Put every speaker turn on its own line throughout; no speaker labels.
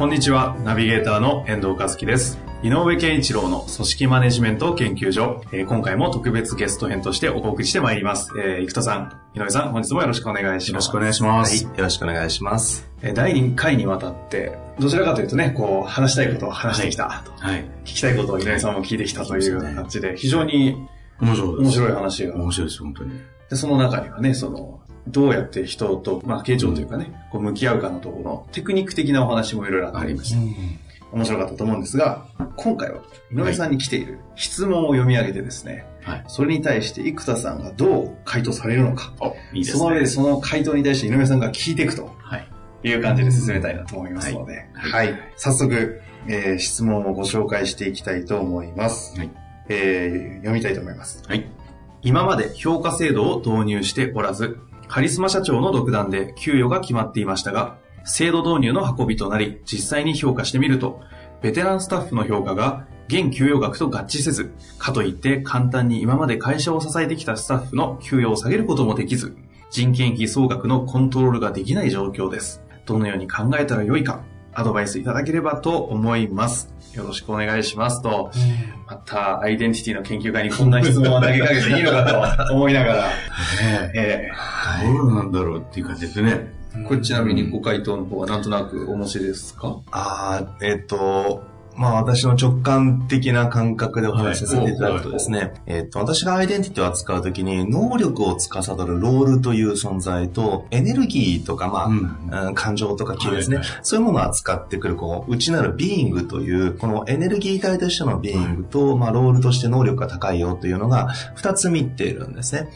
こんにちは、ナビゲーターの遠藤和樹です。井上健一郎の組織マネジメント研究所、えー今回も特別ゲスト編としてお送りしてまいります。えー、生田さん、井上さん、本日もよろしくお願いします。
よろしくお願いします。
はい
よろしくお願いします。
えー第2回にわたって、どちらかというとね、こう、話したいことを話してきたと。
はい。
聞きたいことを井上さんも聞いてきたというような感じで、非常に
面白い。
面白い話が。
面白いです、本当に。
で、その中にはね、その、どうやって人と、まあ、傾聴というかね、こう向き合うかのところのテクニック的なお話もいろいろあ
りました。
面白かったと思うんですが、今回は井上さんに来ている質問を読み上げてですね、
はい。
それに対して生田さんがどう回答されるのか、
お、いいね。
その上でその回答に対して井上さんが聞いていくと
はい。
いう感じで進めたいなと思いますので、はい。早速、えー質問をご紹介していきたいと思います。
はい
えー読みたいと思います。
はい。
今まで評価制度を導入しておらず、カリスマ社長の独断で給与が決まっていましたが、制度導入の運びとなり、実際に評価してみると、ベテランスタッフの評価が現給与額と合致せず、かといって簡単に今まで会社を支えてきたスタッフの給与を下げることもできず、人件費総額のコントロールができない状況です。どのように考えたらよいか、アドバイスいただければと思います。よろしくお願いしますと、またアイデンティティの研究会にこんな質問を投げかけていいのかと思いながら、え。
どうなんだろうっていう感じですね。
ーこれちなみにご回答の方はなんとなくお持ちですか？
ああ、えっ、と、まあ私の直感的な感覚でお話しさせていただくとですね、えっ、と、私がアイデンティティを扱うときに、能力を司るロールという存在と、エネルギーとか、まあ、
うん。
うん感情とか気ですね、
はいはい。
そういうものを扱ってくる、こう、内なるビーイングという、このエネルギー体としてのビーイングと、まあ、ロールとして能力が高いよというのが、二つ見ているんですね。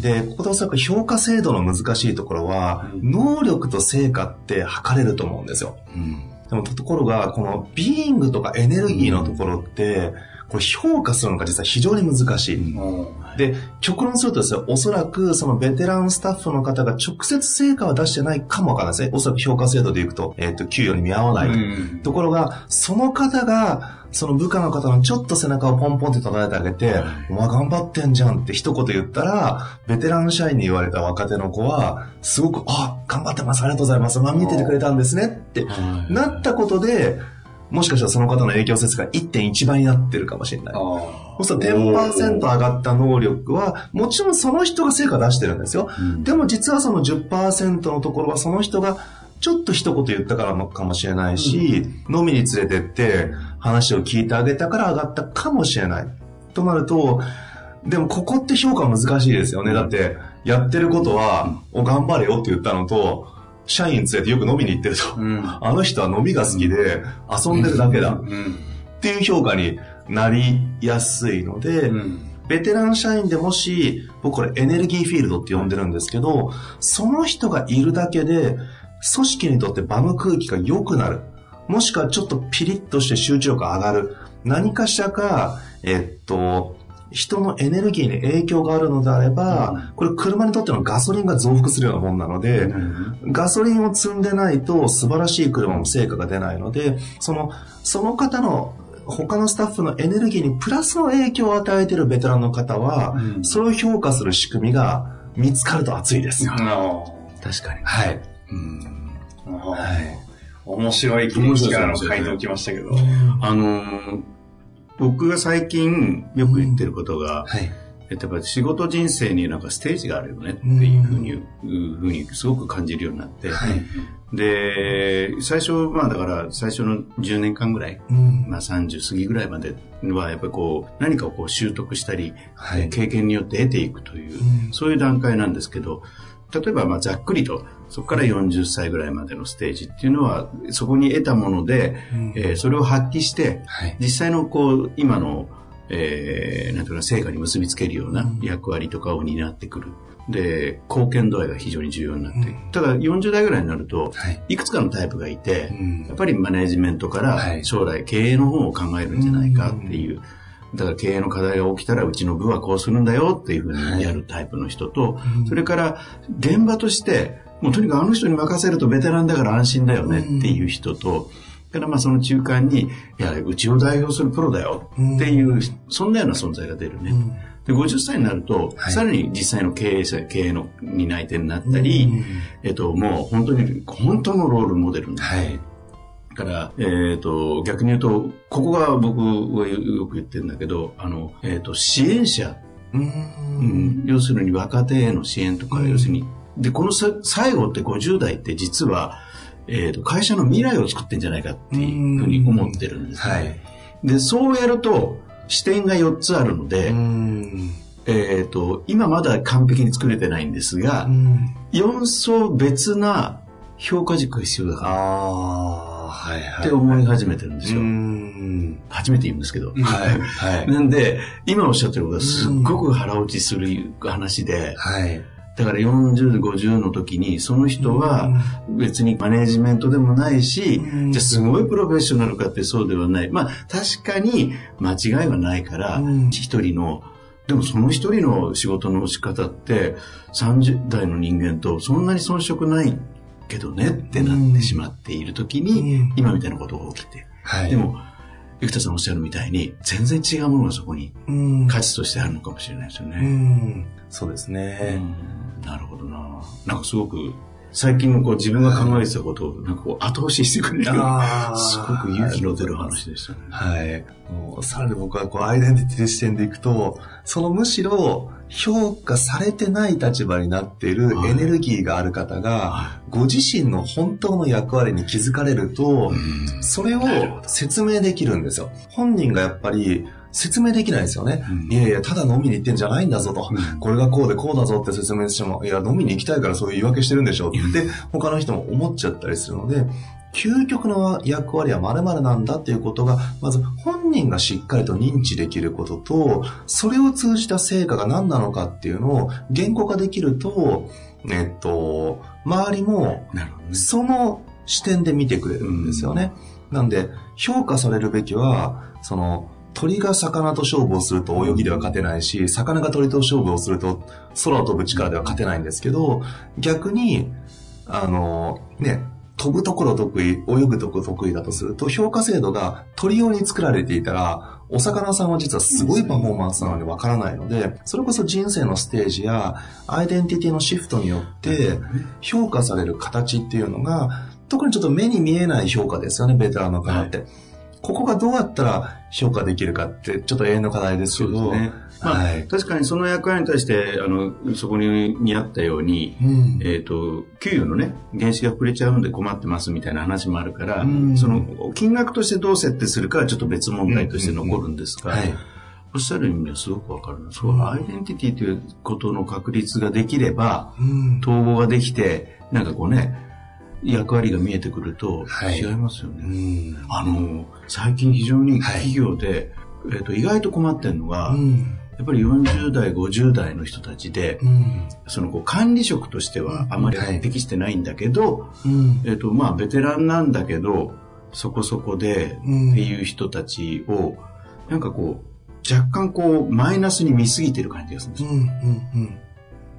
で、ここでおそらく評価制度の難しいところは、能力と成果って測れると思うんですよ。
うん
でも、ところが、このビーイングとかエネルギーのところって、これ評価するのが実は非常に難しい。で、極論するとですね、おそらくそのベテランスタッフの方が直接成果は出してないかもわからないですね。おそらく評価制度でいくと、えっ、と、給与に見合わない。ところが、その方が、その部下の方のちょっと背中をポンポンって叩いてあげて、お前頑張ってんじゃんって一言言ったら、ベテラン社員に言われた若手の子は、すごく、あ、頑張ってます、ありがとうございます、まあ見ててくれたんですねってなったことで、もしかしたらその方の影響説が1.1倍になってるかもしれない。そうすると10%上がった能力は、もちろんその人が成果出してるんですよ。でも実はその10%のところはその人がちょっと一言言ったからかもしれないし、飲みに連れてって話を聞いてあげたから上がったかもしれない。となると、でもここって評価難しいですよね。だって、やってることは、お頑張れよって言ったのと、社員連れてよく飲みに行ってると。あの人は飲みが好きで遊んでるだけだ。っていう評価になりやすいので、ベテラン社員でもし、僕これエネルギーフィールドって呼んでるんですけど、その人がいるだけで、組織にとって場の空気が良くなる。もしくはちょっとピリッとして集中力が上がる。何かしらか、えっと、人のエネルギーに影響があるのであれば、これ車にとってのガソリンが増幅するようなもんなので、ガソリンを積んでないと素晴らしい車も成果が出ないので、その、その方の他のスタッフのエネルギーにプラスの影響を与えているベテランの方は、それを評価する仕組みが見つかると熱いです。
確
かに。はい。
はい。面白い切り口からの回答来ましたけど。
あのー僕が最近よく言ってることが、
はい。
えっとやっぱ仕事人生になんかステージがあるよねっていうふうに、いうふうにすごく感じるようになって、で、最初、まあだから最初の10年間ぐらい、
うん。
まあ30過ぎぐらいまではやっぱりこう何かをこう習得したり、
はい
経験によって得ていくという、
うん
そういう段階なんですけど、例えばまあざっくりと、そこから40歳ぐらいまでのステージっていうのは、そこに得たもので、
うん。
えーそれを発揮して、
はい。
実際のこう、今の、えーなんていうかな、成果に結びつけるような役割とかを担ってくる。で、貢献度合いが非常に重要になって、
うん。
ただ40代ぐらいになると、
はい。
いくつかのタイプがいて、
うん。
やっぱりマネジメントから
はい。
将来経営の方を考えるんじゃないかっていう、だから経営の課題が起きたらうちの部はこうするんだよっていうふうにやるタイプの人と、
うん。
それから現場として、もうとにかくあの人に任せるとベテランだから安心だよねっていう人と、だからまあその中間に、いや、うちを代表するプロだよっていう、そんなような存在が出るね。
うん。
で、50歳になると、
はい。
さらに実際の経営者、経営の担い手になったり、
うん。
えっと、もう本当に、本当のロールモデルになる。
はい。
だから、えっ、と、逆に言うと、ここが僕はよく言ってるんだけど、あの、えっ、と、支援者、
う
うん。ん、要するに若手への支援とか、
うん。
要するに、で、このさ最後って50代って実は、えっ、と、会社の未来を作ってんじゃないかっていうふうに思ってるんですね。
はい。
で、そうやると、視点が4つあるので、
うん。
えっ、と、今まだ完璧に作れてないんですが、
うん。
4層別な評価軸が必要だから。
ああ、はいはい。
って思い始めてるんですよ。
うん
初めて言うんですけど。
はい。はい。
なんで、今おっしゃってることはすっごく腹落ちする話で、
はい。
だから40、50の時に、その人は別にマネージメントでもないし、
うん
じゃあすごいプロフェッショナルかってそうではない。まあ確かに間違いはないから
うん、
一人の、でもその一人の仕事の仕方って30代の人間とそんなに遜色ないけどねってなってしまっている時
う
に
ん、
今みたいなことが起きて。
はい。
でも、生田さんおっしゃるみたいに、全然違うものがそこに
うん、
価値としてあるのかもしれないですよ
う
ね。
ん。そうです
う
ね。
んなるほどな。なんかすごく、最近のこう自分が考えてたことを、なんかこう後押ししてくれる。すごく勇気の出る話でしたね。
はい。もうさらに僕はこうアイデンティティ視点でいくと、そのむしろ評価されてない立場になっている
はい
エネルギーがある方が、ご自身の本当の役割に気づかれると、それを説明できるんですよ。本人がやっぱり説明できないですよね。
うん
いやいや、ただ飲みに行ってんじゃないんだぞと。
うん
これがこうでこうだぞって説明しても、いや、飲みに行きたいからそういう言い訳してるんでしょって、他の人も思っちゃったりするので、究極の役割は〇〇なんだっていうことが、まず本人がしっかりと認知できることと、それを通じた成果が何なのかっていうのを言語化できると、えっと、周りも。その視点で見てくれるんですよね。なんで、評価されるべきは、その、鳥が魚と勝負をすると泳ぎでは勝てないし、魚が鳥と勝負をすると空を飛ぶ力では勝てないんですけど、逆に、あの、ね、飛ぶところ得意、泳ぐところ得意だとすると、評価制度が鳥用に作られていたら、お魚さんは実はすごいパフォーマンスなのにわからないので、それこそ人生のステージやアイデンティティのシフトによって、評価される形っていうのが、特にちょっと目に見えない評価ですよね、ベテランの方って。ここがどうやったら評価できるかって、ちょっと永遠の課題ですけど。
ね。まあ、
はい。
確かにその役割に対して、あの、そこに似合ったように、
うん
えっ、と、給与のね、原資が触れちゃうんで困ってますみたいな話もあるから、
うん
その、金額としてどう設定するかはちょっと別問題として残るんですが、
はい。
おっしゃる意味はすごくわかるな。そう、アイデンティティということの確立ができれば、
うん
統合ができて、なんかこうね、役割が見えてくると
はい。
違いますよね。
うん。
あの、最近非常に企業で、えっと意外と困ってるのが、
うん。
やっぱり40代、50代の人たちで、
うん。
そのこう管理職としてはあまり
はい。
適してないんだけど、
うん。
えっと、まあ、ベテランなんだけど、そこそこで、
うん。
っていう人たちを、なんかこう、若干こう、マイナスに見すぎてる感じがするんですよ。
うんうん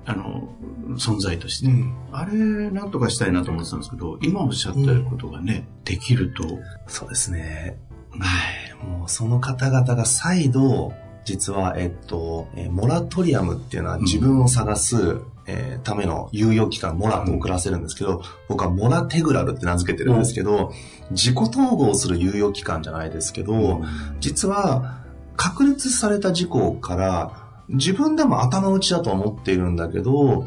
あの、存在として。
うん
あれ、なんとかしたいなと思ってたんですけど、今おっしゃったことがね、できると、
そうですね。はい。もうその方々が再度、実は、えっと、えーモラトリアムっていうのは自分を探す、えーための猶予期間、モラと送らせるんですけど、僕はモラテグラルって名付けてるんですけど、自己統合する猶予期間じゃないですけど、実は、確立された事項から、自分でも頭打ちだと思っているんだけど、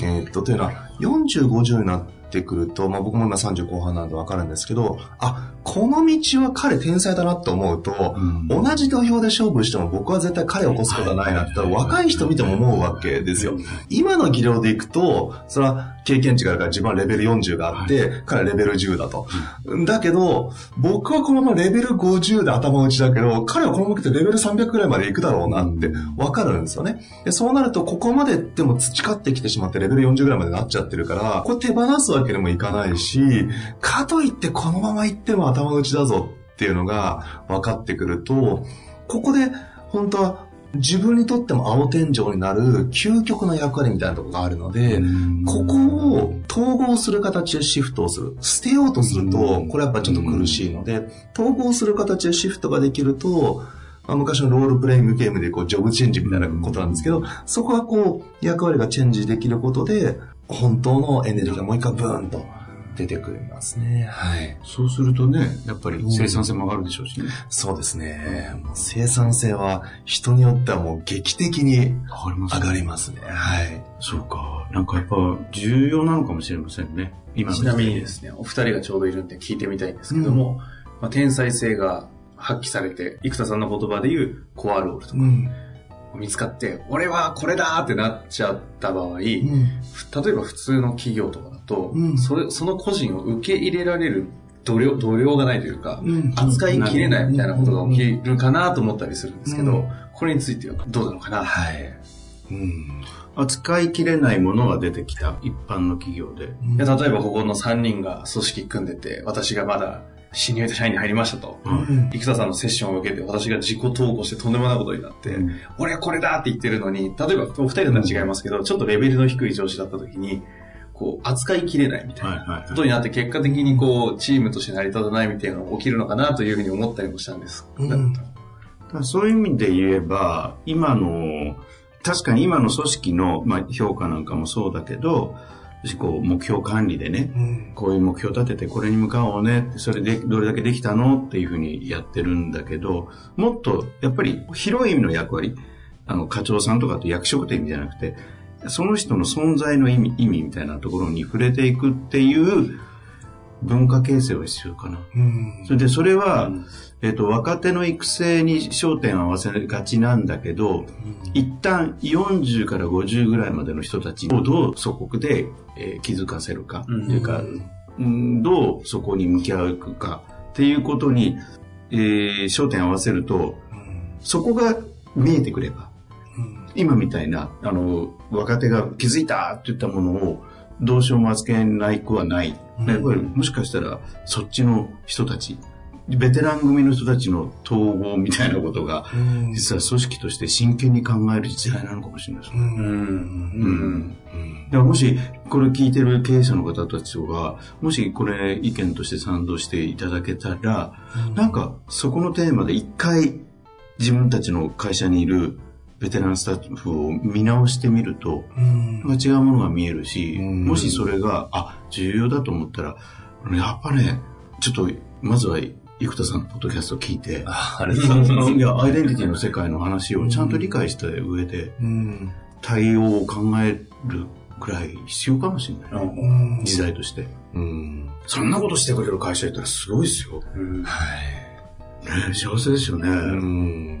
えーっと、というのは、40、50になってくると、まあ僕も今30後半なんでわかるんですけど、あ、この道は彼天才だなと思うと、
うん
同じ土俵で勝負しても僕は絶対彼を起こすことはないなって、若い人見ても思うわけですよ。今の技量でいくと、それは経験値があるから自分はレベル40があって、彼はレベル10だと。だけど、僕はこのままレベル50で頭打ちだけど、彼はこのまま来てレベル300くらいまで行くだろうなってわかるんですよね。でそうなると、ここまででも培ってきてしまってレベル40ぐらいまでなっちゃってるから、これ手放すわけにもいかないし、かといってこのまま行っても頭打ちだぞっていうのが分かってくると、ここで本当は自分にとっても青天井になる究極の役割みたいなところがあるので、ここを統合する形でシフトをする。捨てようとすると、これやっぱちょっと苦しいので、統合する形でシフトができると、まあ昔のロールプレイングゲームでこうジョブチェンジみたいなことなんですけど、そこはこう役割がチェンジできることで、本当のエネルギーがもう一回ブーンと出てくるますね。はい。
そうするとね、やっぱり生産性も上がるでしょうしね。
そうですね。生産性は人によってはもう劇的に上がりますね。はい。
そうか。なんかやっぱ重要なのかもしれませんね。今の
ちなみにですね、お二人がちょうどいるんで聞いてみたいんですけども、まあ、天才性が発揮されて、生田さんの言葉で言うコアロールとか
うん。
見つかって、俺はこれだーってなっちゃった場合、
うん。
例えば普通の企業とかだと、
うん
それ、その個人を受け入れられる度量、度量がないというか、
うん
扱いきれないみたいなことが起きるかなと思ったりするんですけど、
うん
これについてはどうなのかな？
はい。うん。
扱いきれないものが出てきた一般の企業で。
いや例えばここの3人が組織組んでて、私がまだ新入社員に入りましたと。
うん。
生田さんのセッションを受けて私が自己投稿してとんでもないことになって、
うん
俺はこれだって言ってるのに、例えばお二人だったら違いますけど、ちょっとレベルの低い上司だった時に、こう、扱いきれないみたいなことになって、結果的にこう、チームとして成り立たないみたいなのが起きるのかなというふうに思ったりもしたんです。
うん
そういう意味で言えば、今の、確かに今の組織の、まあ、評価なんかもそうだけど、こう目標管理でね、
うん。
こういう目標立ててこれに向かおうねって、それでどれだけできたの？っていうふうにやってるんだけど、もっとやっぱり広い意味の役割、あの課長さんとかと役職って意味じゃなくて、その人の存在の意味、意味みたいなところに触れていくっていう文化形成は必要かな。
うん。
それで、それは、
うん。
えっと、若手の育成に焦点を合わせがちなんだけど、一旦40から50ぐらいまでの人たちをどう祖国で、えー気づかせるか、
うん。
というか、うんどうそこに向き合うかっていうことに、えー焦点を合わせると、そこが見えてくれば、今みたいな、あの、若手が気づいたって言ったものを、どうしようも扱えない子はない。
うん
やっぱりもしかしたら、そっちの人たち、ベテラン組の人たちの統合みたいなことが、
うん
実は組織として真剣に考える時代なのかもしれないですね。
うん
うん。うん。
だからもし、これ聞いてる経営者の方たちが、もしこれ意見として賛同していただけたら、なんかそこのテーマで一回自分たちの会社にいるベテランスタッフを見直してみると、
うん
違うものが見えるし、
うん
もしそれが、あ、重要だと思ったら、やっぱね、ちょっと、まずは、生田さんのポッドキャストを聞いて、
あ い
や、アイデンティティの世界の話をちゃんと理解した上で、
うん
対応を考えるくらい必要かもしれない。
うん
時代として。
うん
そんなことしてくれる会社いたらすごいですよ。
うん
はい。
ね、幸せですよね。
うん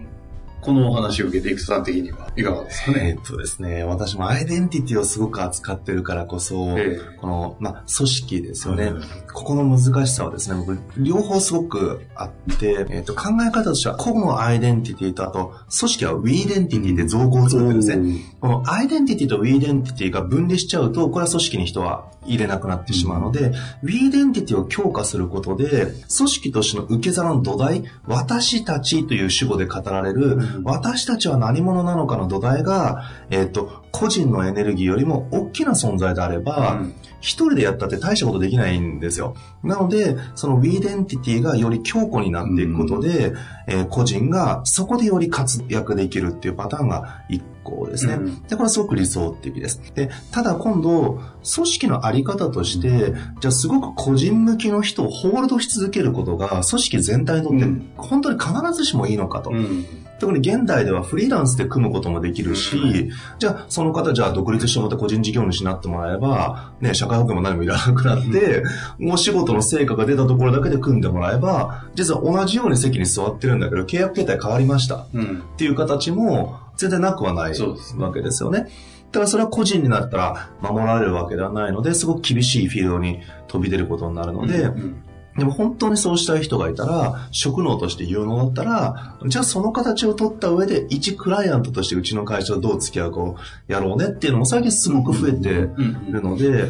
このお話を受けて、生田さん的にはいかがですかね？
えーっとですね、私もアイデンティティをすごく扱ってるからこそ、
え
この、まあ、組織ですよね。
うん
ここの難しさはですね、僕、両方すごくあって、えーっと、考え方としては、個のアイデンティティと、あと、組織はウィーデンティティで造語を作ってるんですね。このアイデンティティとウィーデンティティが分離しちゃうと、これは組織に人は入れなくなってしまうので、ウィーデンティティを強化することで、組織としての受け皿の土台、私たちという主語で語られる、
うん。
私たちは何者なのかの土台が、えっ、と、個人のエネルギーよりも大きな存在であれば、
うん。
一人でやったって大したことできないんですよ。なので、そのウィーデンティティがより強固になっていくことで、えー個人がそこでより活躍できるっていうパターンが一個ですね。
うん
で、これはすごく理想的です。で、ただ今度、組織のあり方として、じゃあすごく個人向きの人をホールドし続けることが、組織全体にとって
うん
本当に必ずしもいいのかと。
うん
特に現代ではフリーランスで組むこともできるし、じゃあその方じゃあ独立してまた個人事業主になってもらえば、ね、社会保険も何もいらなくなって、お仕事の成果が出たところだけで組んでもらえば、実は同じように席に座ってるんだけど、契約形態変わりました。
うん。
っていう形も全然なくはないわけですよね。だからそれは個人になったら守られるわけではないので、すごく厳しいフィールドに飛び出ることになるので、
うん
でも本当にそうしたい人がいたら、職能として有能だったら、じゃあその形を取った上で、一クライアントとしてうちの会社とどう付き合うかをやろうねっていうのも最近すごく増えてるので、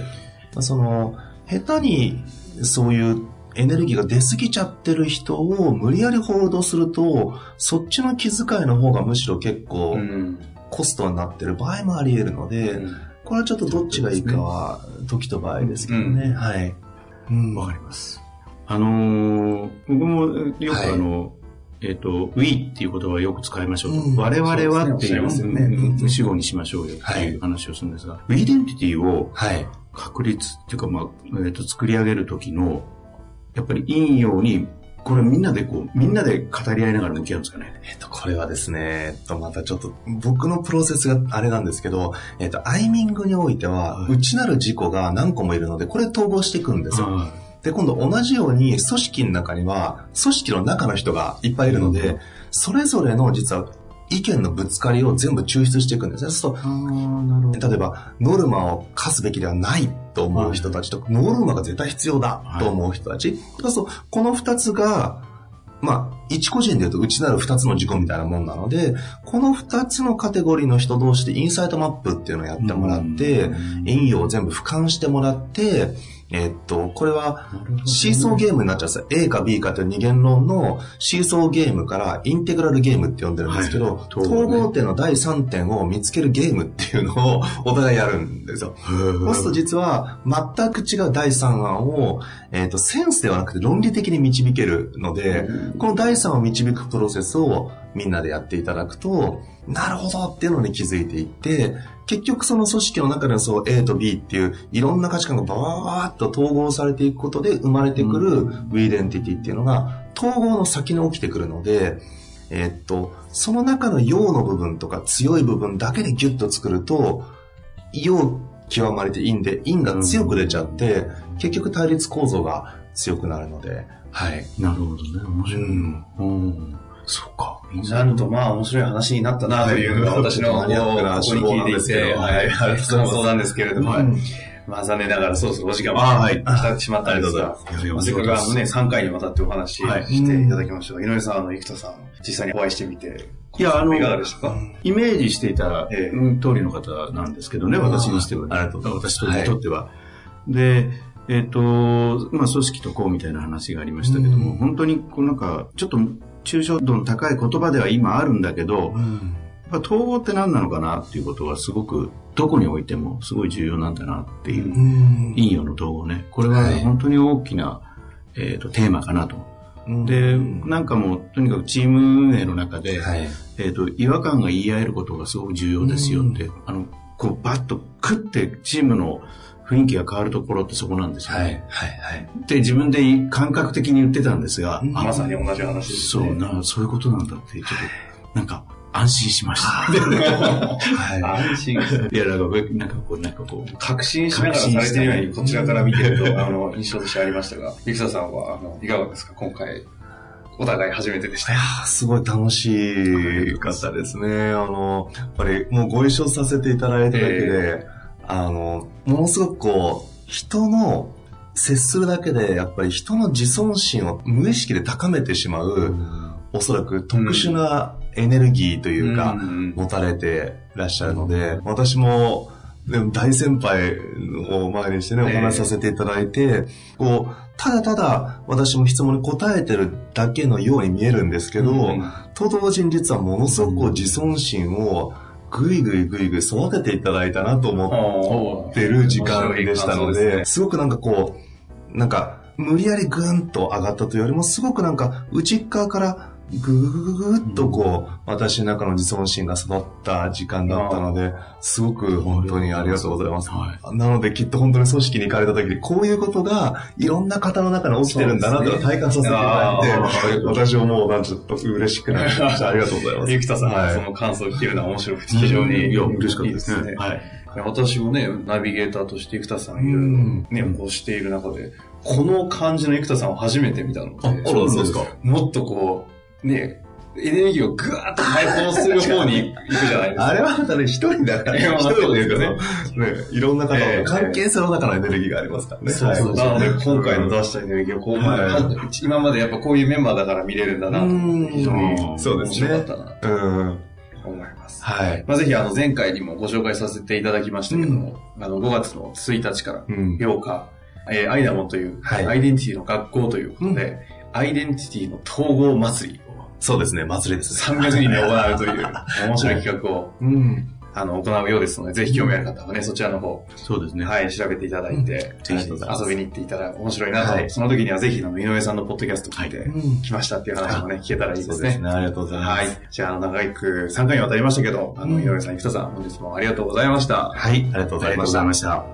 まあその、下手にそういうエネルギーが出過ぎちゃってる人を無理やりホールドすると、そっちの気遣いの方がむしろ結構
うん
コストになってる場合もあり得るので、これはちょっとどっちがいいかは時と場合ですけどね。
うん
はい。うん
わかります。あのー僕もよく
はい
あの、えっ、と、we っていう言葉をよく使いましょうと。
うん
我々はっていう、
そう
ね
主語にしましょうよって
はい
いう話をするんですが、ウィデンティティを
はい。
確立っていうか、まあ、えっ、と、作り上げる時の、やっぱり陰陽に、これみんなでこう、みんなで語り合いながら向き合うんですかね。
えっと、これはですね、えっと、またちょっと、僕のプロセスがあれなんですけど、えっと、アイミングにおいては、
はい
内なる自己が何個もいるので、これ統合していくんですよ。で、今度同じように、組織の中には、組織の中の人がいっぱいいるので、
うん。
それぞれの実は意見のぶつかりを全部抽出していくんですね。そう例えば、ノルマを課すべきではないと思う人たちと、ノルマが絶対必要だと思う人たち。そうするとこの二つが、まあ、一個人で言うと内なる二つの自己みたいなもんなので、この二つのカテゴリーの人同士でインサイトマップっていうのをやってもらって、陰陽を全部俯瞰してもらって、えっと、これは、シーソーゲームになっちゃうんですよ。A か B かという二元論のシーソーゲームからインテグラルゲームって呼んでるんですけど、
はい
統合点の第3点を見つけるゲームっていうのをお互いやるんですよ。そうすると実は全く違う第3案を、えっ、と、センスではなくて論理的に導けるので、この第3を導くプロセスをみんなでやっていただくと、なるほどっていうのに気づいていって、結局その組織の中でのそう A と B っていういろんな価値観がバーッと統合されていくことで生まれてくるウィーデンティティっていうのが統合の先に起きてくるので、えーっと、その中の陽の部分とか強い部分だけでギュッと作ると、陽極まれて陰で陰が強く出ちゃって、結局対立構造が強くなるので、はい。
なるほどね。面白い。
うん
うん。そっか。
なると、まあ、面白い話になったなというのが、私の、ここに聞いていて、はい、
なんですけど
そうなんですけれども、
はい。
まあ、残念ながら、そろそろお時間も
あはい。
来てしまったんですが。せっかくあのね、3回にわたってお話し
はい。
していただきましたが、井上さん、あの、生田さん、実際にお会いしてみて、
いや、あの
いかがでしたか？
イメージしていた、通りの方なんですけどね、
うん
私にしては、ね。
ありがと
私にとっては。で、えっ、と、まあ、組織とこうみたいな話がありましたけども、
うん。
本当にこうなんか、ちょっと抽象度の高い言葉では今あるんだけど、やっぱ統合って何なのかなっていうことはすごく、どこにおいてもすごい重要なんだなっていう、
うん
陰陽の統合ね。これは
はい
本当に大きな、えっ、と、テーマかなと。で、なんかもう、とにかくチーム運営の中で、
はい。
えっ、と、違和感が言い合えることがすごく重要ですよって、あの、こう、バッとクってチームの雰囲気が変わるところってそこなんですよ
はい。
ね。
はい。はい。
って自分で感覚的に言ってたんですが、
まさに同じ話ですね。
そうな、そういうことなんだって、ちょっと、なんか、安心しました。
はい。
安心。
いや、なんか、なんかこう、なんかこう、
確信しながらされてるように、こちらから見てると、あの、印象としてありましたが、ゆきささんは、あの、いかがですか？今回、お互い初めてでした。
いやーすごい楽しかったですね。あの、やっぱりもうご一緒させていただいただけで、あの、ものすごくこう、人の接するだけで、やっぱり人の自尊心を無意識で高めてしまう、おそらく特殊なエネルギーというか、
ん。
持たれてらっしゃるので、私も、でも大先輩を前にしてね、お
え。え
話しさせていただいて、こう、ただただ私も質問に答えてるだけのように見えるんですけど、
うん。
と同時に実はものすごくこう自尊心をぐいぐいぐいぐい育てていただいたなと思ってる時間でしたので、すごくなんかこう、なんか、無理やりぐーんと上がったというよりも、すごくなんか、内側からぐぐぐぐぐっとこう、私の中の自尊心が育った時間だったので、すごく本当にありがとうございます。なのできっと本当に組織に行かれた時に、こういうことがいろんな方の中に起きてるんだなと体感させていただいて、私はもうなんちょっと嬉しくなりました。ありがとうございます。
ゆきたさんが
はい
その感想を聞けるのは面白くて、非常に
いや、嬉しかったです
いい
ね。はい。
私もね、ナビゲーターとして生田さんいろいろ
うん
ね、こうしている中で、この感じの生田さんを初めて見たので、
あそうですか
もっとこう、ね、エネルギーをぐわーっと解放する方に行くじゃないですか。
あれはまたね、一人だから、一人というかね
ま、
ね、いろんな方
ええ
の関係性の中のエネルギーがありますからね。
そうそう。
はい
なので、今回の出したエネルギーをこ今までやっぱこういうメンバーだから見れるんだなと思って、非常に面
そうですね
白かったなと
うん。
思います。
はい。
まあ、ぜひ、あの、前回にもご紹介させていただきましたけども、あの、5月の1日から
うん。
8日、えーアイダモンという、
はい
アイデンティティの学校ということで、アイデンティティの統合祭りを
そうですね、祭りですね。
300人で行うという 面白い企画を、
うん。
あの、行うようですので、ぜひ興味ある方はね、そちらの方、
そうですね。
はい、調べていただいて、
ぜひ
遊びに行っていただ面白いなと、
はい
その時にはぜひ、あの、井上さんのポッドキャスト聞いて、
うん
来ましたっていう話もね、聞けたらいいですね。
そうですね、ありがとうございま
はい
す。。
じゃあ、長く3回にわたりましたけど、あの、
うん
井上さん、生田さん、本日もありがとうございました。
はい、ありがとうござい。
ました。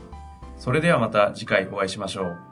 それではまた次回お会いしましょう。